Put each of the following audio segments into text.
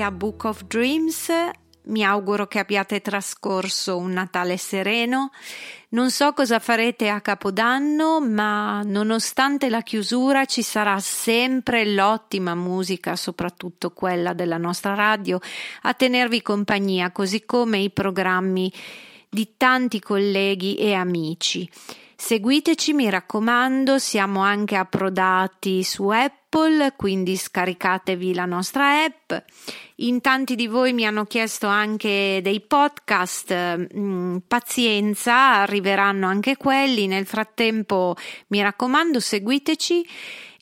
a Book of Dreams. Mi auguro che abbiate trascorso un Natale sereno. Non so cosa farete a Capodanno, ma nonostante la chiusura ci sarà sempre l'ottima musica, soprattutto quella della nostra radio, a tenervi compagnia, così come i programmi di tanti colleghi e amici. Seguiteci, mi raccomando, siamo anche approdati su Apple, quindi scaricatevi la nostra app. In tanti di voi mi hanno chiesto anche dei podcast, mm, pazienza, arriveranno anche quelli. Nel frattempo, mi raccomando, seguiteci.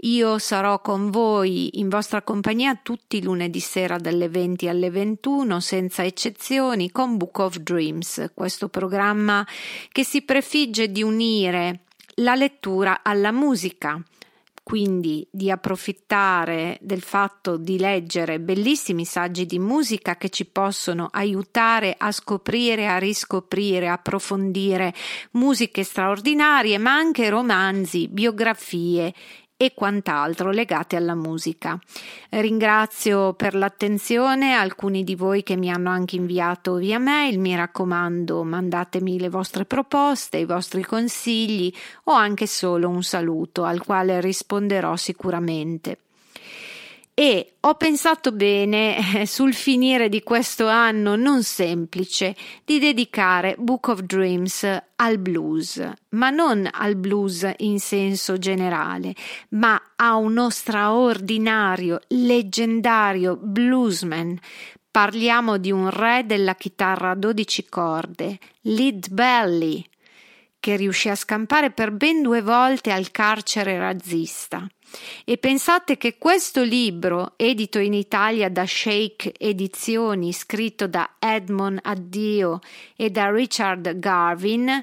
Io sarò con voi in vostra compagnia tutti i lunedì sera dalle 20 alle 21, senza eccezioni, con Book of Dreams, questo programma che si prefigge di unire la lettura alla musica quindi di approfittare del fatto di leggere bellissimi saggi di musica che ci possono aiutare a scoprire, a riscoprire, a approfondire musiche straordinarie, ma anche romanzi, biografie e quant'altro legate alla musica. Ringrazio per l'attenzione alcuni di voi che mi hanno anche inviato via mail, mi raccomando mandatemi le vostre proposte, i vostri consigli o anche solo un saluto al quale risponderò sicuramente e ho pensato bene sul finire di questo anno non semplice di dedicare Book of Dreams al blues, ma non al blues in senso generale, ma a uno straordinario, leggendario bluesman. Parliamo di un re della chitarra a 12 corde, Lead Belly, che riuscì a scampare per ben due volte al carcere razzista. E pensate che questo libro, edito in Italia da Shake Edizioni, scritto da Edmond Addio e da Richard Garvin,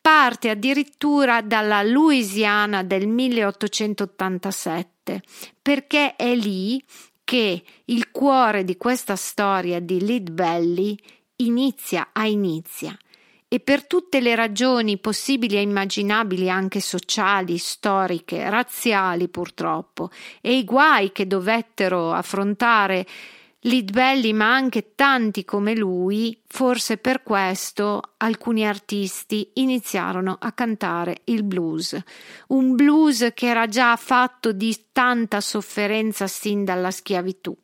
parte addirittura dalla Louisiana del 1887, perché è lì che il cuore di questa storia di Lead Belly inizia a inizia e per tutte le ragioni possibili e immaginabili anche sociali, storiche, razziali purtroppo, e i guai che dovettero affrontare Lidbelli, ma anche tanti come lui, forse per questo alcuni artisti iniziarono a cantare il blues, un blues che era già fatto di tanta sofferenza sin dalla schiavitù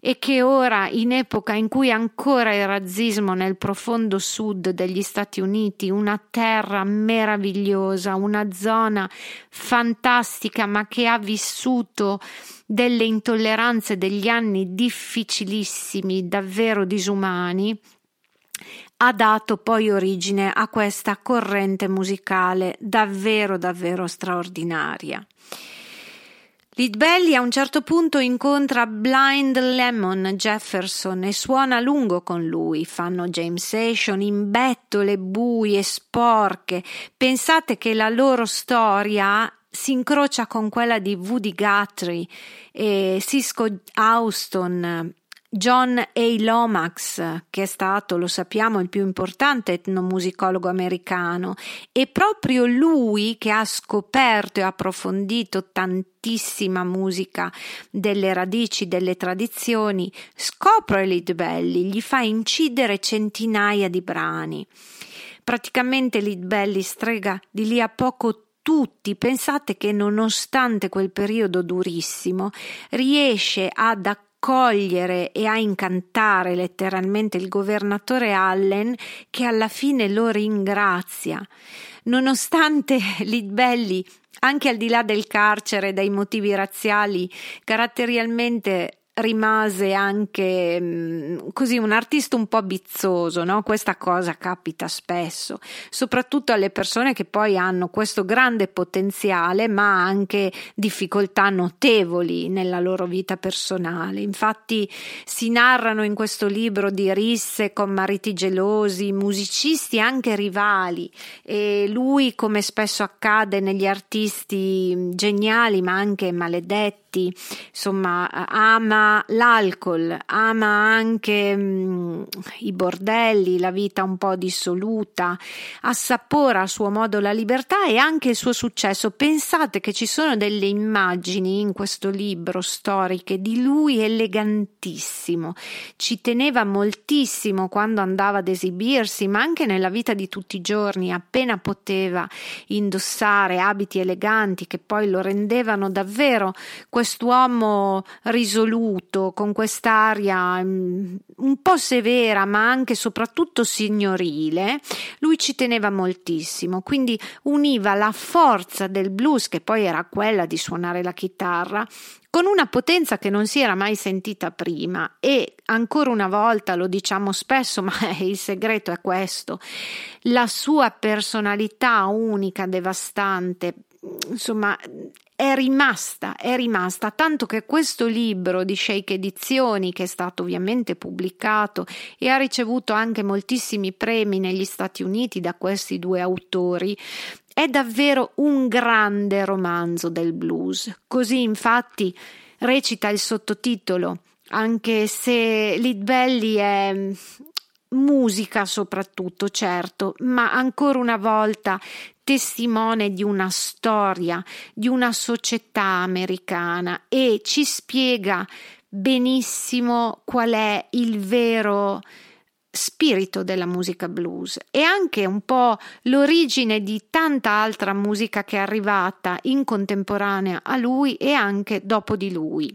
e che ora, in epoca in cui ancora il razzismo nel profondo sud degli Stati Uniti, una terra meravigliosa, una zona fantastica, ma che ha vissuto delle intolleranze degli anni difficilissimi, davvero disumani, ha dato poi origine a questa corrente musicale davvero davvero straordinaria. Leadbelly a un certo punto incontra Blind Lemon Jefferson e suona a lungo con lui. Fanno jam session in bettole buie, sporche. Pensate che la loro storia si incrocia con quella di Woody Guthrie e Cisco Houston, John A. Lomax, che è stato, lo sappiamo, il più importante etnomusicologo americano, e proprio lui che ha scoperto e approfondito tantissima musica delle radici, delle tradizioni, scopre Lead Belly, gli fa incidere centinaia di brani. Praticamente Lead Belly strega di lì a poco tutti, pensate che nonostante quel periodo durissimo, riesce ad accogliere accogliere e a incantare letteralmente il governatore Allen che alla fine lo ringrazia. Nonostante Litbelli, anche al di là del carcere, dai motivi razziali, caratterialmente rimase anche mm, così un artista un po' bizzoso, no? Questa cosa capita spesso, soprattutto alle persone che poi hanno questo grande potenziale, ma anche difficoltà notevoli nella loro vita personale. Infatti si narrano in questo libro di risse con mariti gelosi, musicisti anche rivali e lui, come spesso accade negli artisti geniali, ma anche maledetti, effetti, insomma, ama l'alcol, ama anche mh, mm, i bordelli, la vita un po' dissoluta, assapora a suo modo la libertà e anche il suo successo. Pensate che ci sono delle immagini in questo libro storiche di lui elegantissimo, ci teneva moltissimo quando andava ad esibirsi, ma anche nella vita di tutti i giorni, appena poteva indossare abiti eleganti che poi lo rendevano davvero quest'uomo risoluto, con quest'aria mm, un po' severa, ma anche e soprattutto signorile, lui ci teneva moltissimo, quindi univa la forza del blues, che poi era quella di suonare la chitarra, con una potenza che non si era mai sentita prima. E ancora una volta lo diciamo spesso, ma il segreto è questo, la sua personalità unica, devastante, insomma è rimasta, è rimasta, tanto che questo libro di Shake Edizioni, che è stato ovviamente pubblicato e ha ricevuto anche moltissimi premi negli Stati Uniti da questi due autori, è davvero un grande romanzo del blues. Così infatti recita il sottotitolo, anche se Lead Belly è musica soprattutto, certo, ma ancora una volta testimone di una storia, di una società americana e ci spiega benissimo qual è il vero spirito della musica blues e anche un po' l'origine di tanta altra musica che è arrivata in contemporanea a lui e anche dopo di lui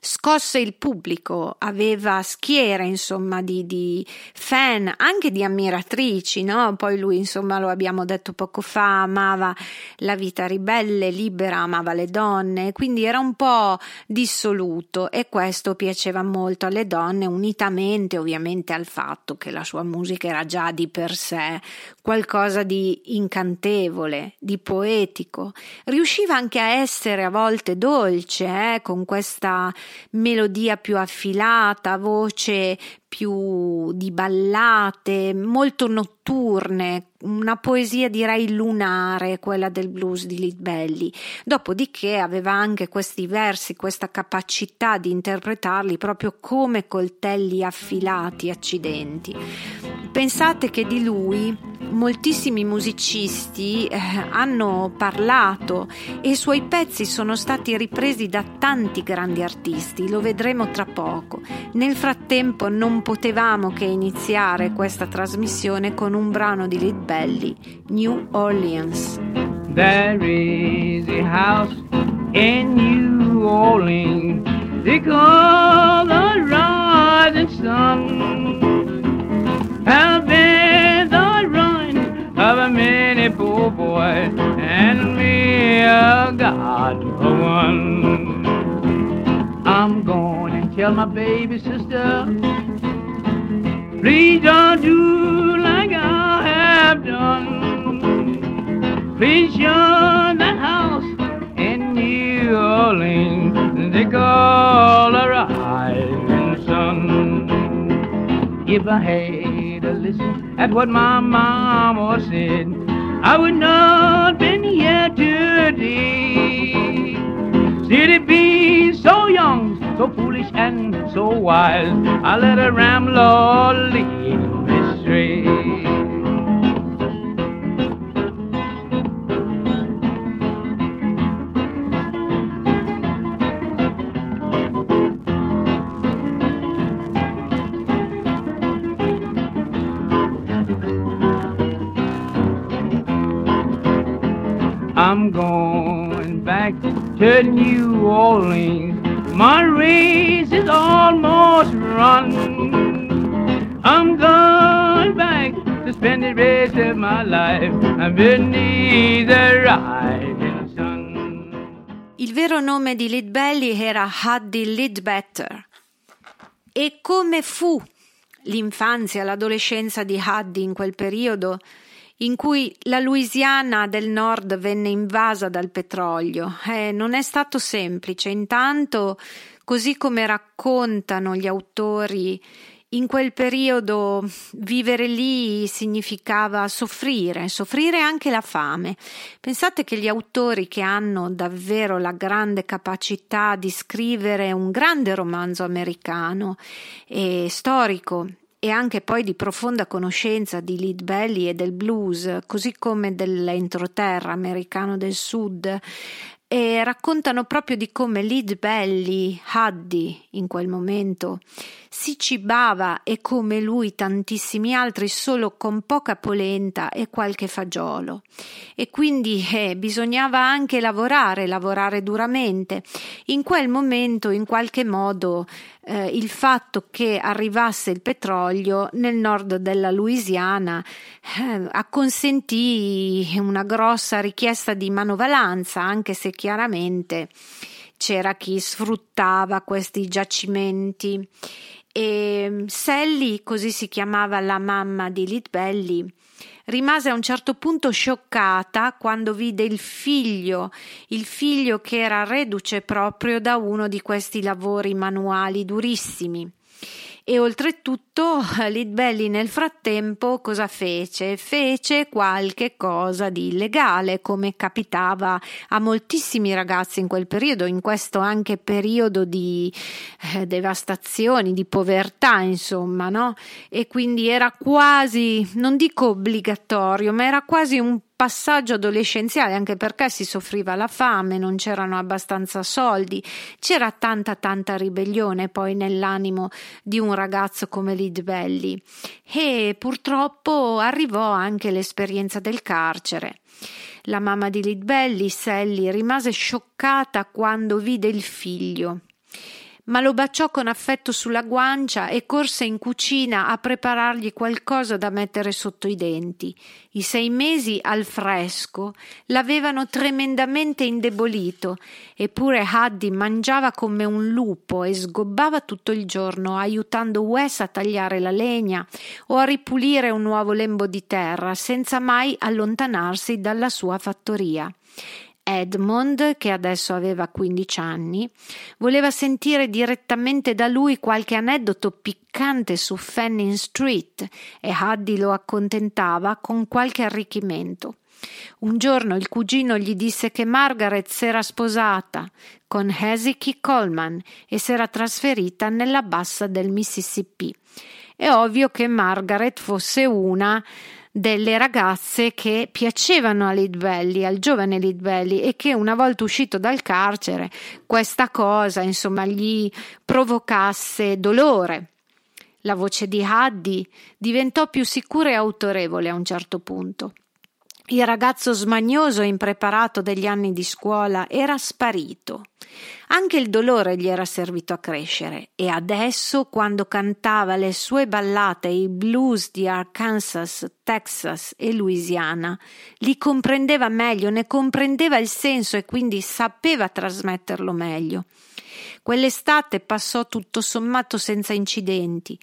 scosse il pubblico, aveva schiere insomma di, di fan, anche di ammiratrici, no? Poi lui insomma lo abbiamo detto poco fa, amava la vita ribelle, libera, amava le donne, quindi era un po' dissoluto e questo piaceva molto alle donne, unitamente ovviamente al fatto che la sua musica era già di per sé qualcosa di incantevole, di poetico. Riusciva anche a essere a volte dolce, eh, con questa melodia più affilata, voce più di ballate, molto notturne, una poesia direi lunare, quella del blues di Litbelli. Dopodiché aveva anche questi versi, questa capacità di interpretarli proprio come coltelli affilati, accidenti. Pensate che di lui moltissimi musicisti eh, hanno parlato e i suoi pezzi sono stati ripresi da tanti grandi artisti, lo vedremo tra poco. Nel frattempo non potevamo che iniziare questa trasmissione con un brano di Lead Belly, New Orleans. There is a house in New Orleans, they call the rising sun. Have been the of a many poor boy and me a God for one. I'm going and tell my baby sister Please don't do like I have done. Please shun that house in New Orleans. They call a rising sun. If I had listen at what my mama said, I would not been here today. Did it be so young? so foolish and so wild. I let a ramblor lead me astray. I'm going back to New Orleans my race horse run. I'm going back to spend the rest of my life beneath the rising sun. Il vero nome di Lead Belly era Huddy Leadbetter. E come fu l'infanzia, l'adolescenza di Huddy in quel periodo? In cui la Louisiana del Nord venne invasa dal petrolio. Eh, non è stato semplice. Intanto, così come raccontano gli autori, in quel periodo vivere lì significava soffrire, soffrire anche la fame. Pensate che gli autori che hanno davvero la grande capacità di scrivere un grande romanzo americano e storico e anche poi di profonda conoscenza di Lead Belly e del blues, così come dell'entroterra americano del sud, e raccontano proprio di come Lead Belly, Huddy, in quel momento, si cibava e come lui tantissimi altri solo con poca polenta e qualche fagiolo. E quindi eh, bisognava anche lavorare, lavorare duramente. In quel momento, in qualche modo, eh, il fatto che arrivasse il petrolio nel nord della Louisiana eh, acconsentì una grossa richiesta di manovalanza, anche se chiaramente c'era chi sfruttava questi giacimenti. E Sally, così si chiamava la mamma di Litbelli, rimase a un certo punto scioccata quando vide il figlio, il figlio che era reduce proprio da uno di questi lavori manuali durissimi. E oltretutto Lidbelli nel frattempo cosa fece? Fece qualche cosa di illegale, come capitava a moltissimi ragazzi in quel periodo, in questo anche periodo di eh, devastazioni, di povertà, insomma, no? E quindi era quasi, non dico obbligatorio, ma era quasi un passaggio adolescenziale, anche perché si soffriva la fame, non c'erano abbastanza soldi, c'era tanta tanta ribellione poi nell'animo di un ragazzo come Lidbelli e purtroppo arrivò anche l'esperienza del carcere. La mamma di Lidbelli, Sally, rimase scioccata quando vide il figlio ma lo baciò con affetto sulla guancia e corse in cucina a preparargli qualcosa da mettere sotto i denti. I sei mesi al fresco l'avevano tremendamente indebolito, eppure Huddy mangiava come un lupo e sgobbava tutto il giorno, aiutando Wes a tagliare la legna o a ripulire un nuovo lembo di terra, senza mai allontanarsi dalla sua fattoria. Edmond, che adesso aveva 15 anni, voleva sentire direttamente da lui qualche aneddoto piccante su Fanning Street e Huddy lo accontentava con qualche arricchimento. Un giorno il cugino gli disse che Margaret s'era sposata con Hezekiah Coleman e s'era trasferita nella bassa del Mississippi. È ovvio che Margaret fosse una delle ragazze che piacevano a Lidvelli, al giovane Lidvelli e che una volta uscito dal carcere questa cosa insomma gli provocasse dolore. La voce di Haddi diventò più sicura e autorevole a un certo punto. Il ragazzo smagnoso e impreparato degli anni di scuola era sparito. Anche il dolore gli era servito a crescere e adesso, quando cantava le sue ballate i blues di Arkansas, Texas e Louisiana, li comprendeva meglio, ne comprendeva il senso e quindi sapeva trasmetterlo meglio. Quell'estate passò tutto sommato senza incidenti.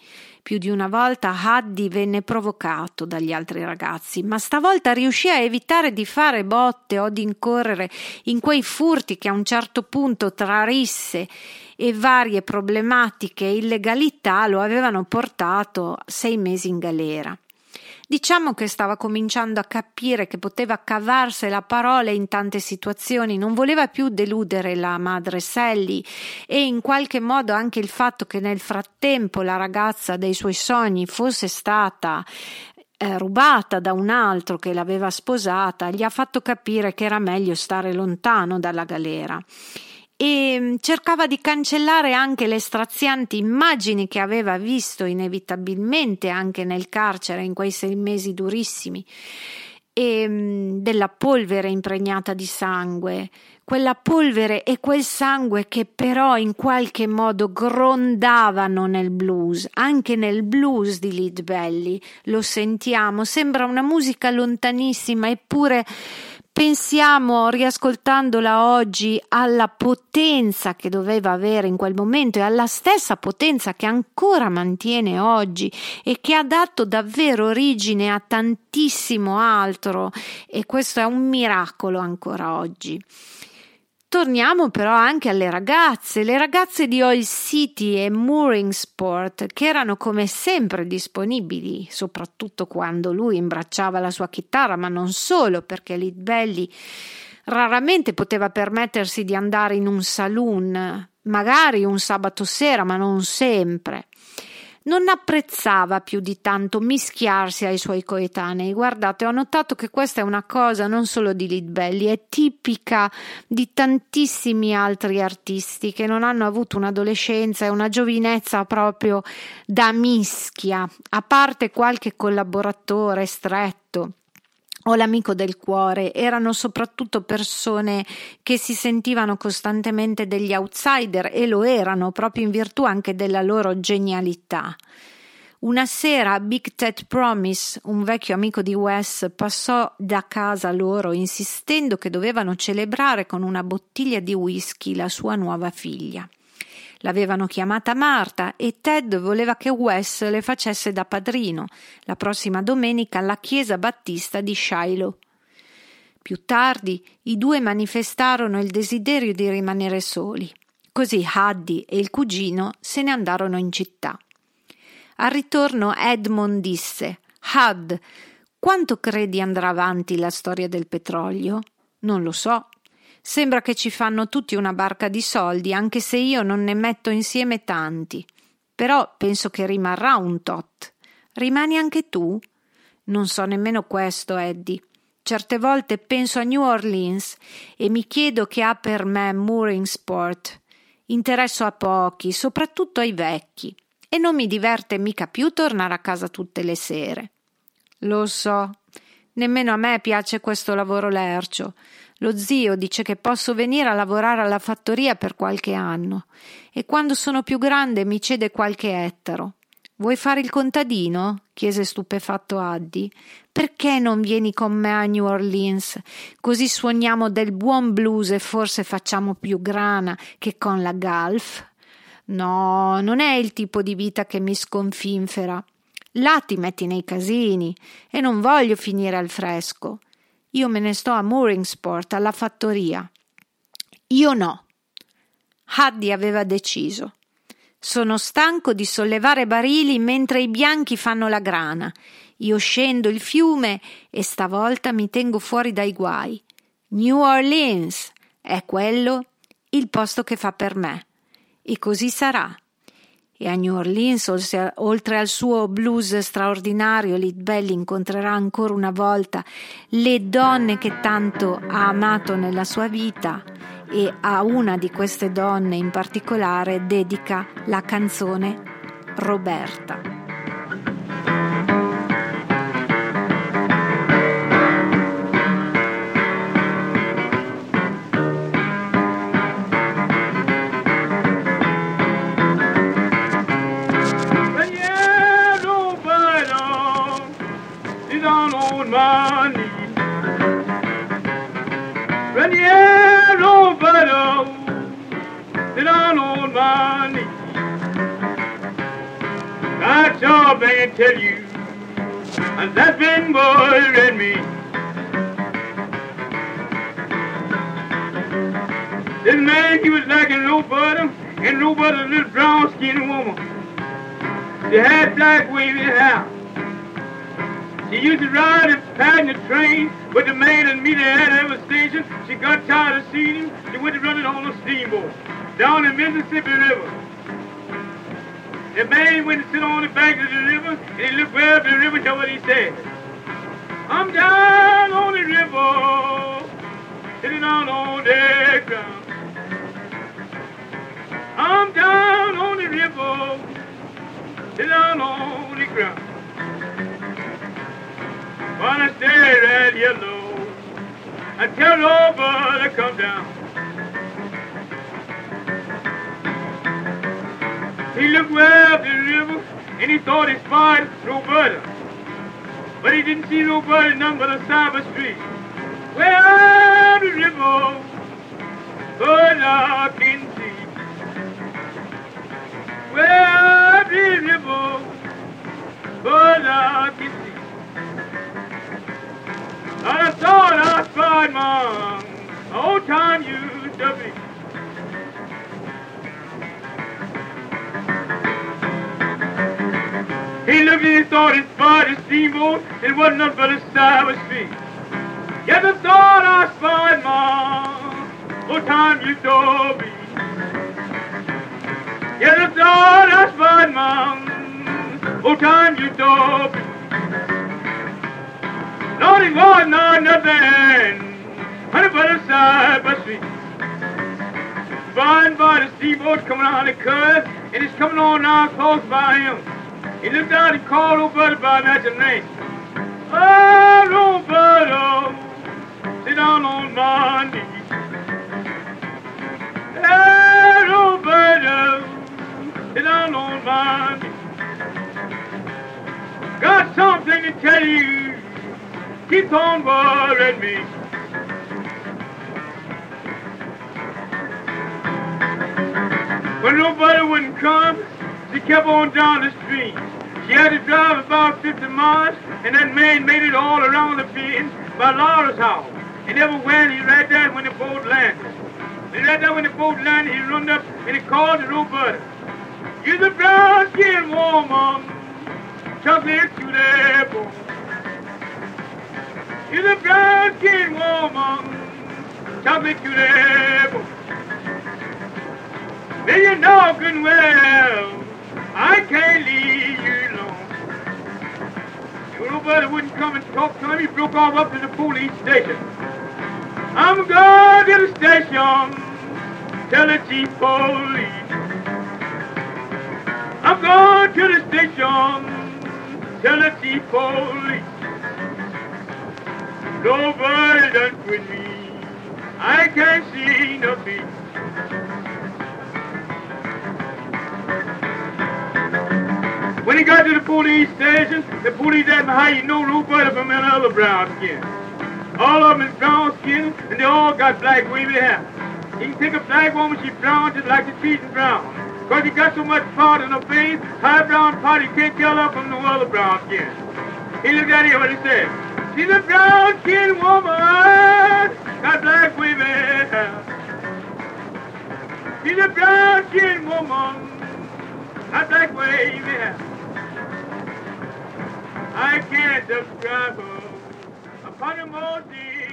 Più di una volta Huddy venne provocato dagli altri ragazzi, ma stavolta riuscì a evitare di fare botte o di incorrere in quei furti che a un certo punto tra risse e varie problematiche e illegalità lo avevano portato sei mesi in galera. Diciamo che stava cominciando a capire che poteva cavarsela parola in tante situazioni, non voleva più deludere la madre Sally e in qualche modo anche il fatto che nel frattempo la ragazza dei suoi sogni fosse stata eh, rubata da un altro che l'aveva sposata, gli ha fatto capire che era meglio stare lontano dalla galera e mm, cercava di cancellare anche le strazianti immagini che aveva visto inevitabilmente anche nel carcere in quei sei mesi durissimi. e mm, della polvere impregnata di sangue, quella polvere e quel sangue che però in qualche modo grondavano nel blues, anche nel blues di Lead Belly, lo sentiamo, sembra una musica lontanissima, eppure pensiamo, riascoltandola oggi, alla potenza che doveva avere in quel momento e alla stessa potenza che ancora mantiene oggi e che ha dato davvero origine a tantissimo altro e questo è un miracolo ancora oggi. Torniamo però anche alle ragazze, le ragazze di Oil City e Mooring Sport, che erano come sempre disponibili, soprattutto quando lui imbracciava la sua chitarra, ma non solo, perché Lead Belly raramente poteva permettersi di andare in un saloon, magari un sabato sera, ma non sempre non apprezzava più di tanto mischiarsi ai suoi coetanei. Guardate, ho notato che questa è una cosa non solo di Lidbelli, è tipica di tantissimi altri artisti che non hanno avuto un'adolescenza e una giovinezza proprio da mischia, a parte qualche collaboratore stretto o l'amico del cuore erano soprattutto persone che si sentivano costantemente degli outsider e lo erano proprio in virtù anche della loro genialità. Una sera Big Ted Promise, un vecchio amico di Wes, passò da casa loro insistendo che dovevano celebrare con una bottiglia di whisky la sua nuova figlia. L'avevano chiamata Marta e Ted voleva che Wes le facesse da padrino la prossima domenica alla chiesa battista di Shiloh. Più tardi i due manifestarono il desiderio di rimanere soli. Così Huddy e il cugino se ne andarono in città. Al ritorno Edmond disse Hud, quanto credi andrà avanti la storia del petrolio? Non lo so, Sembra che ci fanno tutti una barca di soldi, anche se io non ne metto insieme tanti. Però penso che rimarrà un tot. Rimani anche tu? Non so nemmeno questo, Eddie. Certe volte penso a New Orleans e mi chiedo che ha per me Mooring Sport. Interesso a pochi, soprattutto ai vecchi, e non mi diverte mica più tornare a casa tutte le sere. Lo so, nemmeno a me piace questo lavoro lercio. Lo zio dice che posso venire a lavorare alla fattoria per qualche anno e quando sono più grande mi cede qualche ettaro. Vuoi fare il contadino? chiese stupefatto Addi. Perché non vieni con me a New Orleans? Così suoniamo del buon blues e forse facciamo più grana che con la Gulf. No, non è il tipo di vita che mi sconfinfera. Là ti metti nei casini e non voglio finire al fresco. Io me ne sto a Mooringsport, alla fattoria. Io no. Huddy aveva deciso. Sono stanco di sollevare barili mentre i bianchi fanno la grana. Io scendo il fiume e stavolta mi tengo fuori dai guai. New Orleans è quello il posto che fa per me. E così sarà e a New Orleans, oltre al suo blues straordinario, Lead Belly incontrerà ancora una volta le donne che tanto ha amato nella sua vita e a una di queste donne in particolare dedica la canzone Roberta. Job and tell you that's been bothering me. This man, he was like a nobody, and nobody, a little brown skinned woman. She had black wavy hair. She used to ride and paddle the train, but the man and meet her at every station, she got tired of seeing him. She went to run it on a steamboat down the Mississippi River. The man went to sit on the bank of the river, and he looked well up the river, to what he said. I'm down on the river, sitting down on the ground. I'm down on the river, sitting down on the ground. Wanna stay right here low until nobody come down. He looked well up the river and he thought he spied nobody. But he didn't see nobody none but a the street. Well, the river, but I can see. Well, the river, but I can see. I thought I spied mom, old time used to be. He looked and he thought he spied a steamboat, it wasn't nothing but a of street. Yes, I thought I spied mom, old time used to be. Yes, I thought I spied mom, old time used to be. It was not nothing, honey, but a side by street. By and by, the steamboat coming on the curve, and it's coming on now close by him. He looked out and called old buddy by that name. Oh, old buddy, sit down on my knees. Hey, old buddy, sit down on my knees. Got something to tell you keeps on worrying me. When nobody wouldn't come, she kept on down the street. She had to drive about 50 miles, and that man made it all around the bend by Laura's house. Never went, he right there when the boat landed. He right there when the boat landed, he run up and he called the buddy. You're the brown skin woman, chocolate to the bone. You're the brown skin woman, chocolate to the bone. Then you know good well, I can't leave you alone. Your nobody wouldn't come and talk to him. He broke off up to the police station. I'm going to the station, tell the chief police. I'm going to the station, tell the chief police. Nobody done with me. I can't see no peace. When he got to the police station, the police asked him how you know nobody from any other brown skin. All of them is brown skin, and they all got black wavy hair. You can take a black woman, she's brown just like the and brown. Because she got so much part in her face, high brown part, you can't tell her from the other brown skin. He looked at her, what he said. She's a brown skin woman, got black hair. She's a brown skin woman, got black hair. I can't describe her upon a mountain.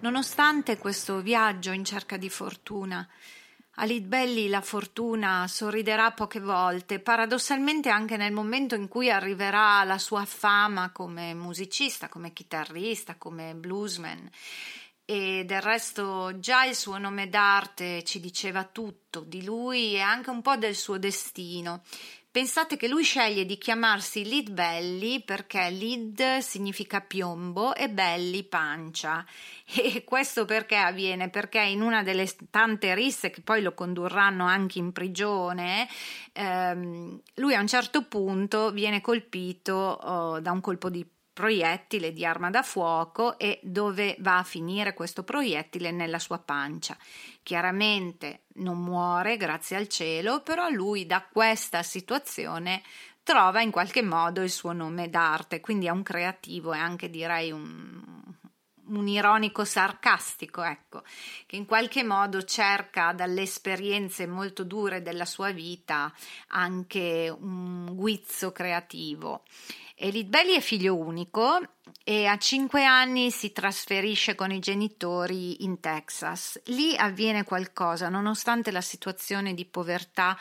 Nonostante questo viaggio in cerca di fortuna, a Litbelli la fortuna sorriderà poche volte, paradossalmente anche nel momento in cui arriverà la sua fama come musicista, come chitarrista, come bluesman. E del resto già il suo nome d'arte ci diceva tutto di lui e anche un po' del suo destino. Pensate che lui sceglie di chiamarsi Lead Belly perché lead significa piombo e belly pancia. E questo perché avviene? Perché in una delle tante risse che poi lo condurranno anche in prigione, ehm, lui a un certo punto viene colpito oh, da un colpo di proiettile di arma da fuoco e dove va a finire questo proiettile nella sua pancia. Chiaramente non muore, grazie al cielo, però lui da questa situazione trova in qualche modo il suo nome d'arte, quindi è un creativo e anche direi un, un ironico sarcastico, ecco, che in qualche modo cerca dalle esperienze molto dure della sua vita anche un guizzo creativo. Elite Belli è figlio unico e a cinque anni si trasferisce con i genitori in Texas. Lì avviene qualcosa, nonostante la situazione di povertà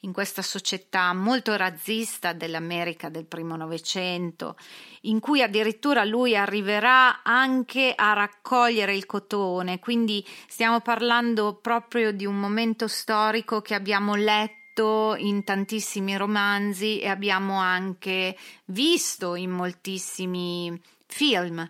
in questa società molto razzista dell'America del primo Novecento, in cui addirittura lui arriverà anche a raccogliere il cotone, quindi stiamo parlando proprio di un momento storico che abbiamo letto letto in tantissimi romanzi e abbiamo anche visto in moltissimi film.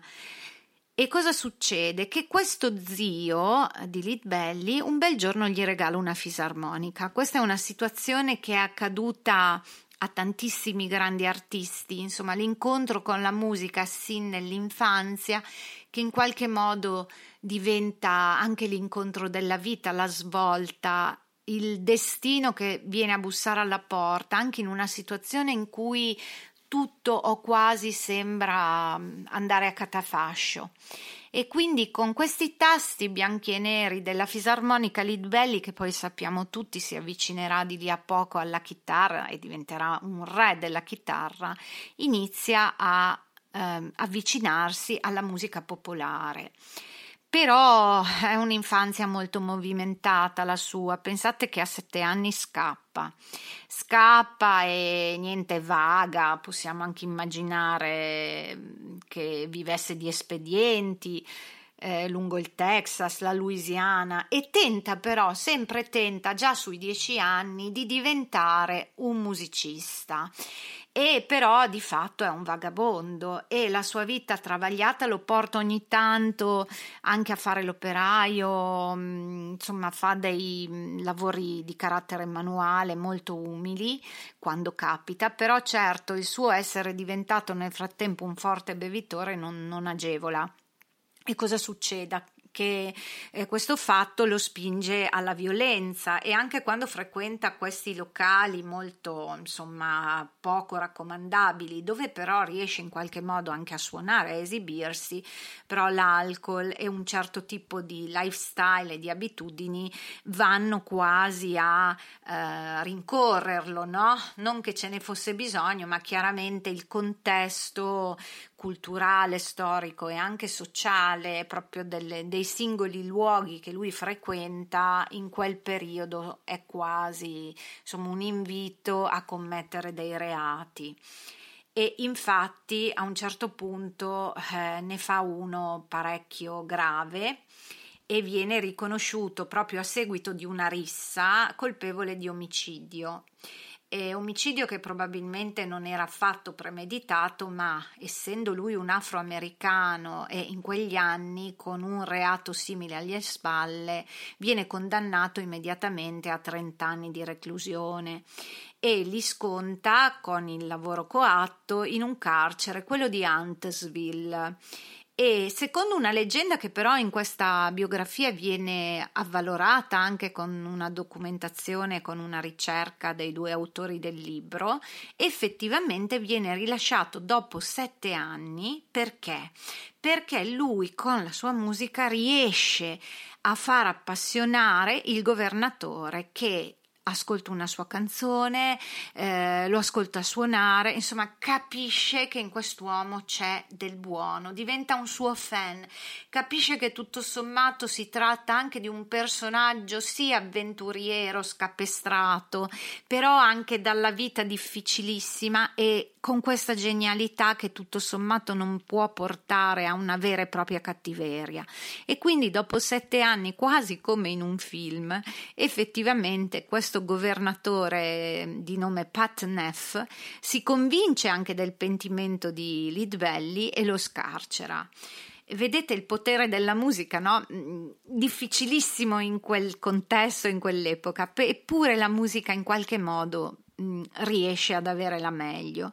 E cosa succede? Che questo zio di Lead Belly un bel giorno gli regala una fisarmonica. Questa è una situazione che è accaduta a tantissimi grandi artisti, insomma l'incontro con la musica sin nell'infanzia che in qualche modo diventa anche l'incontro della vita, la svolta, il destino che viene a bussare alla porta, anche in una situazione in cui tutto o quasi sembra andare a catafascio. E quindi con questi tasti bianchi e neri della fisarmonica Lidbelli, che poi sappiamo tutti si avvicinerà di lì a poco alla chitarra e diventerà un re della chitarra, inizia a eh, avvicinarsi alla musica popolare. Però è un'infanzia molto movimentata la sua. Pensate che a sette anni scappa. Scappa e niente vaga, possiamo anche immaginare mm, che vivesse di espedienti eh, lungo il Texas, la Louisiana e tenta però, sempre tenta, già sui dieci anni, di diventare un musicista e però di fatto è un vagabondo e la sua vita travagliata lo porta ogni tanto anche a fare l'operaio, mm, insomma fa dei mm, lavori di carattere manuale molto umili quando capita, però certo il suo essere diventato nel frattempo un forte bevitore non, non agevola. E cosa succede? Che eh, questo fatto lo spinge alla violenza e anche quando frequenta questi locali molto insomma poco raccomandabili dove però riesce in qualche modo anche a suonare, a esibirsi, però l'alcol e un certo tipo di lifestyle e di abitudini vanno quasi a eh, rincorrerlo, no? Non che ce ne fosse bisogno, ma chiaramente il contesto culturale, storico e anche sociale proprio delle, dei singoli luoghi che lui frequenta in quel periodo è quasi insomma, un invito a commettere dei reati. E infatti a un certo punto eh, ne fa uno parecchio grave e viene riconosciuto proprio a seguito di una rissa colpevole di omicidio. È omicidio che probabilmente non era affatto premeditato, ma essendo lui un afroamericano e in quegli anni con un reato simile alle spalle, viene condannato immediatamente a 30 anni di reclusione e li sconta con il lavoro coatto in un carcere, quello di Huntsville e secondo una leggenda che però in questa biografia viene avvalorata anche con una documentazione, con una ricerca dei due autori del libro, effettivamente viene rilasciato dopo sette anni perché? Perché lui con la sua musica riesce a far appassionare il governatore che ascolta una sua canzone, eh, lo ascolta suonare, insomma capisce che in quest'uomo c'è del buono, diventa un suo fan, capisce che tutto sommato si tratta anche di un personaggio sì avventuriero, scapestrato, però anche dalla vita difficilissima e con questa genialità che tutto sommato non può portare a una vera e propria cattiveria. E quindi dopo sette anni, quasi come in un film, effettivamente questo governatore di nome Pat Neff si convince anche del pentimento di Valley e lo scarcera vedete il potere della musica, no? Mm, difficilissimo in quel contesto, in quell'epoca, eppure la musica in qualche modo riesce ad avere la meglio.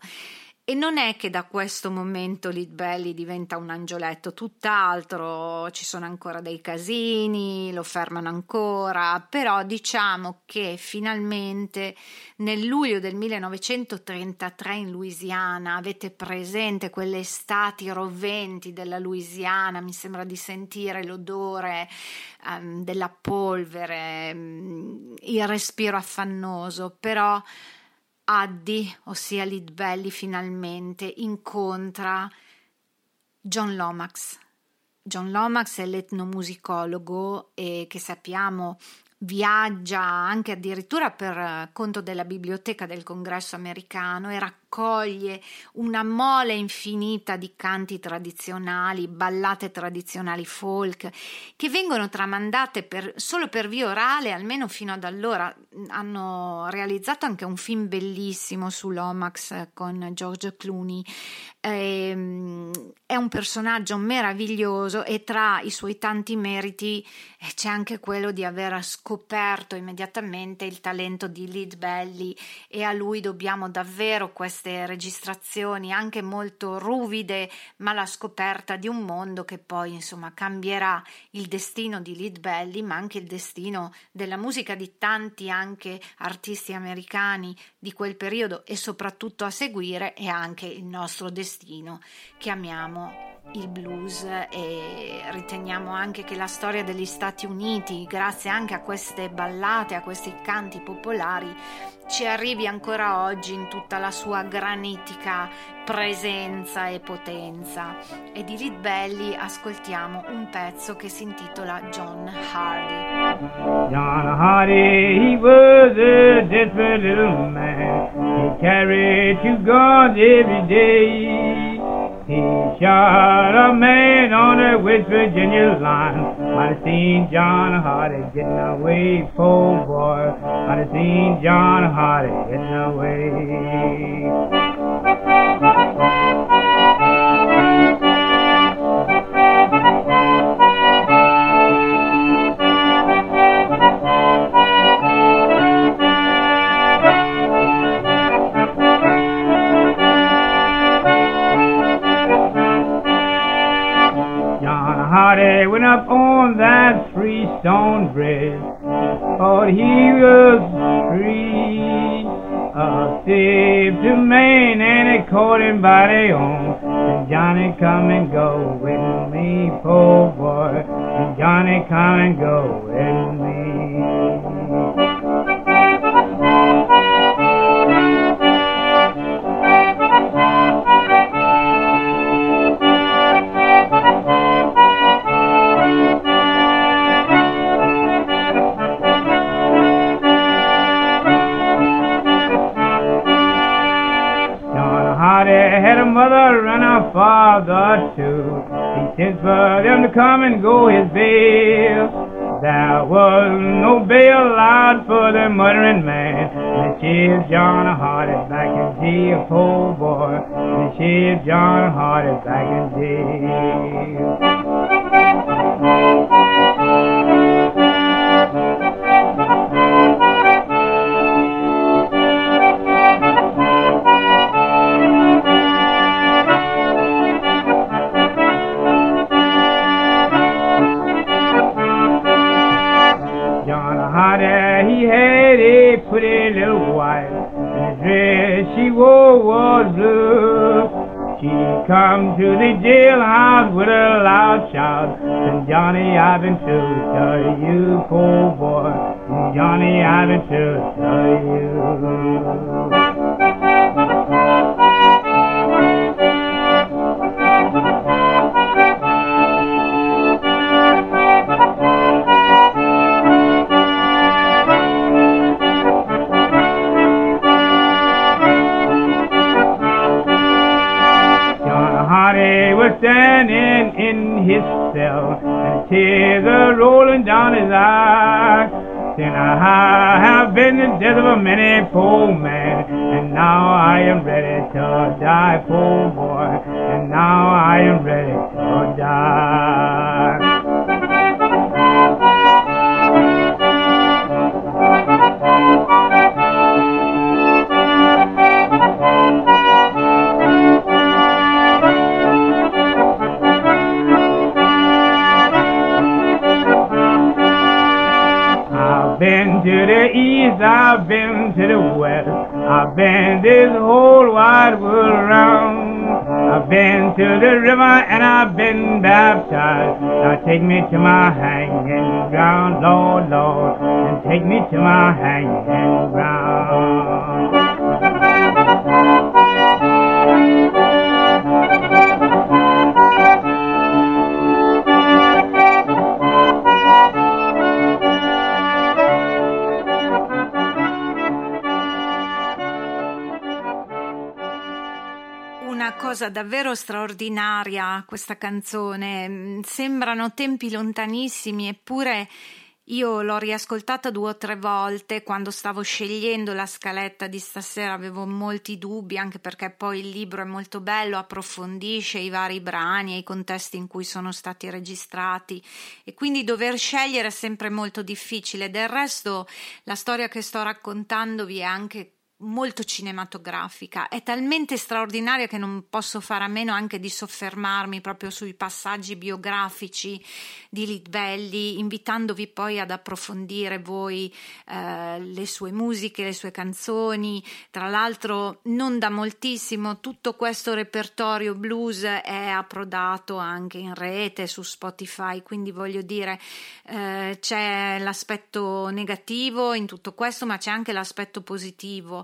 E non è che da questo momento Lead Belly diventa un angioletto, tutt'altro, ci sono ancora dei casini, lo fermano ancora, però diciamo che finalmente nel luglio del 1933 in Louisiana, avete presente quelle estati roventi della Louisiana, mi sembra di sentire l'odore um, della polvere, um, il respiro affannoso, però Addy, ossia Lead Belly, finalmente incontra John Lomax. John Lomax è l'etnomusicologo e che sappiamo viaggia anche addirittura per conto della biblioteca del congresso americano e racconta raccoglie una mole infinita di canti tradizionali, ballate tradizionali folk, che vengono tramandate per, solo per via orale, almeno fino ad allora. Hanno realizzato anche un film bellissimo sull'Omax con George Clooney. Ehm, è un personaggio meraviglioso e tra i suoi tanti meriti eh, c'è anche quello di aver scoperto immediatamente il talento di Lead Belly e a lui dobbiamo davvero queste registrazioni anche molto ruvide, ma la scoperta di un mondo che poi insomma cambierà il destino di Lead Belly, ma anche il destino della musica di tanti anche artisti americani di quel periodo e soprattutto a seguire e anche il nostro destino. Che amiamo il blues e riteniamo anche che la storia degli Stati Uniti, grazie anche a queste ballate, a questi canti popolari, ci arrivi ancora oggi in tutta la sua granitica presenza e potenza. E di Lead Belly ascoltiamo un pezzo che si intitola John Hardy. John Hardy, he was a desperate little man. He carried two guns every day. He shot a man on the West Virginia line. Have seen John Hardy getting away, poor boy. Have seen John Hardy getting away. Hardy went up on that freestone bridge. Thought he was free. A saved to man and it caught him by the arm. And Johnny come and go with me, poor boy. And Johnny come and go with me. Mother and a father too. He sent for them to come and go his bail. There was no bail allowed for the murdering man. And she John Hardy back in jail, poor boy. And she John Hardy back in jail. Come to the jailhouse with a loud shout. And Johnny, I've been to tell you, poor boy. Johnny, I've been to tell you. Standing in his cell, and tears are rolling down his eyes. Then I have been the death of a many poor man, and now I am ready to die, poor boy, and now I am ready I've been to the west. I've been this whole wide world around. I've been to the river and I've been baptized. Now take me to my hanging ground, Lord, Lord, and take me to my hanging cosa davvero straordinaria questa canzone. Mm, sembrano tempi lontanissimi, eppure io l'ho riascoltata due o tre volte quando stavo scegliendo la scaletta di stasera, avevo molti dubbi anche perché poi il libro è molto bello, approfondisce i vari brani e i contesti in cui sono stati registrati e quindi dover scegliere è sempre molto difficile. Del resto la storia che sto raccontandovi è anche molto cinematografica, è talmente straordinaria che non posso fare a meno anche di soffermarmi proprio sui passaggi biografici di Litbelli, invitandovi poi ad approfondire voi eh, le sue musiche, le sue canzoni. Tra l'altro, non da moltissimo, tutto questo repertorio blues è approdato anche in rete su Spotify, quindi voglio dire, eh, c'è l'aspetto negativo in tutto questo, ma c'è anche l'aspetto positivo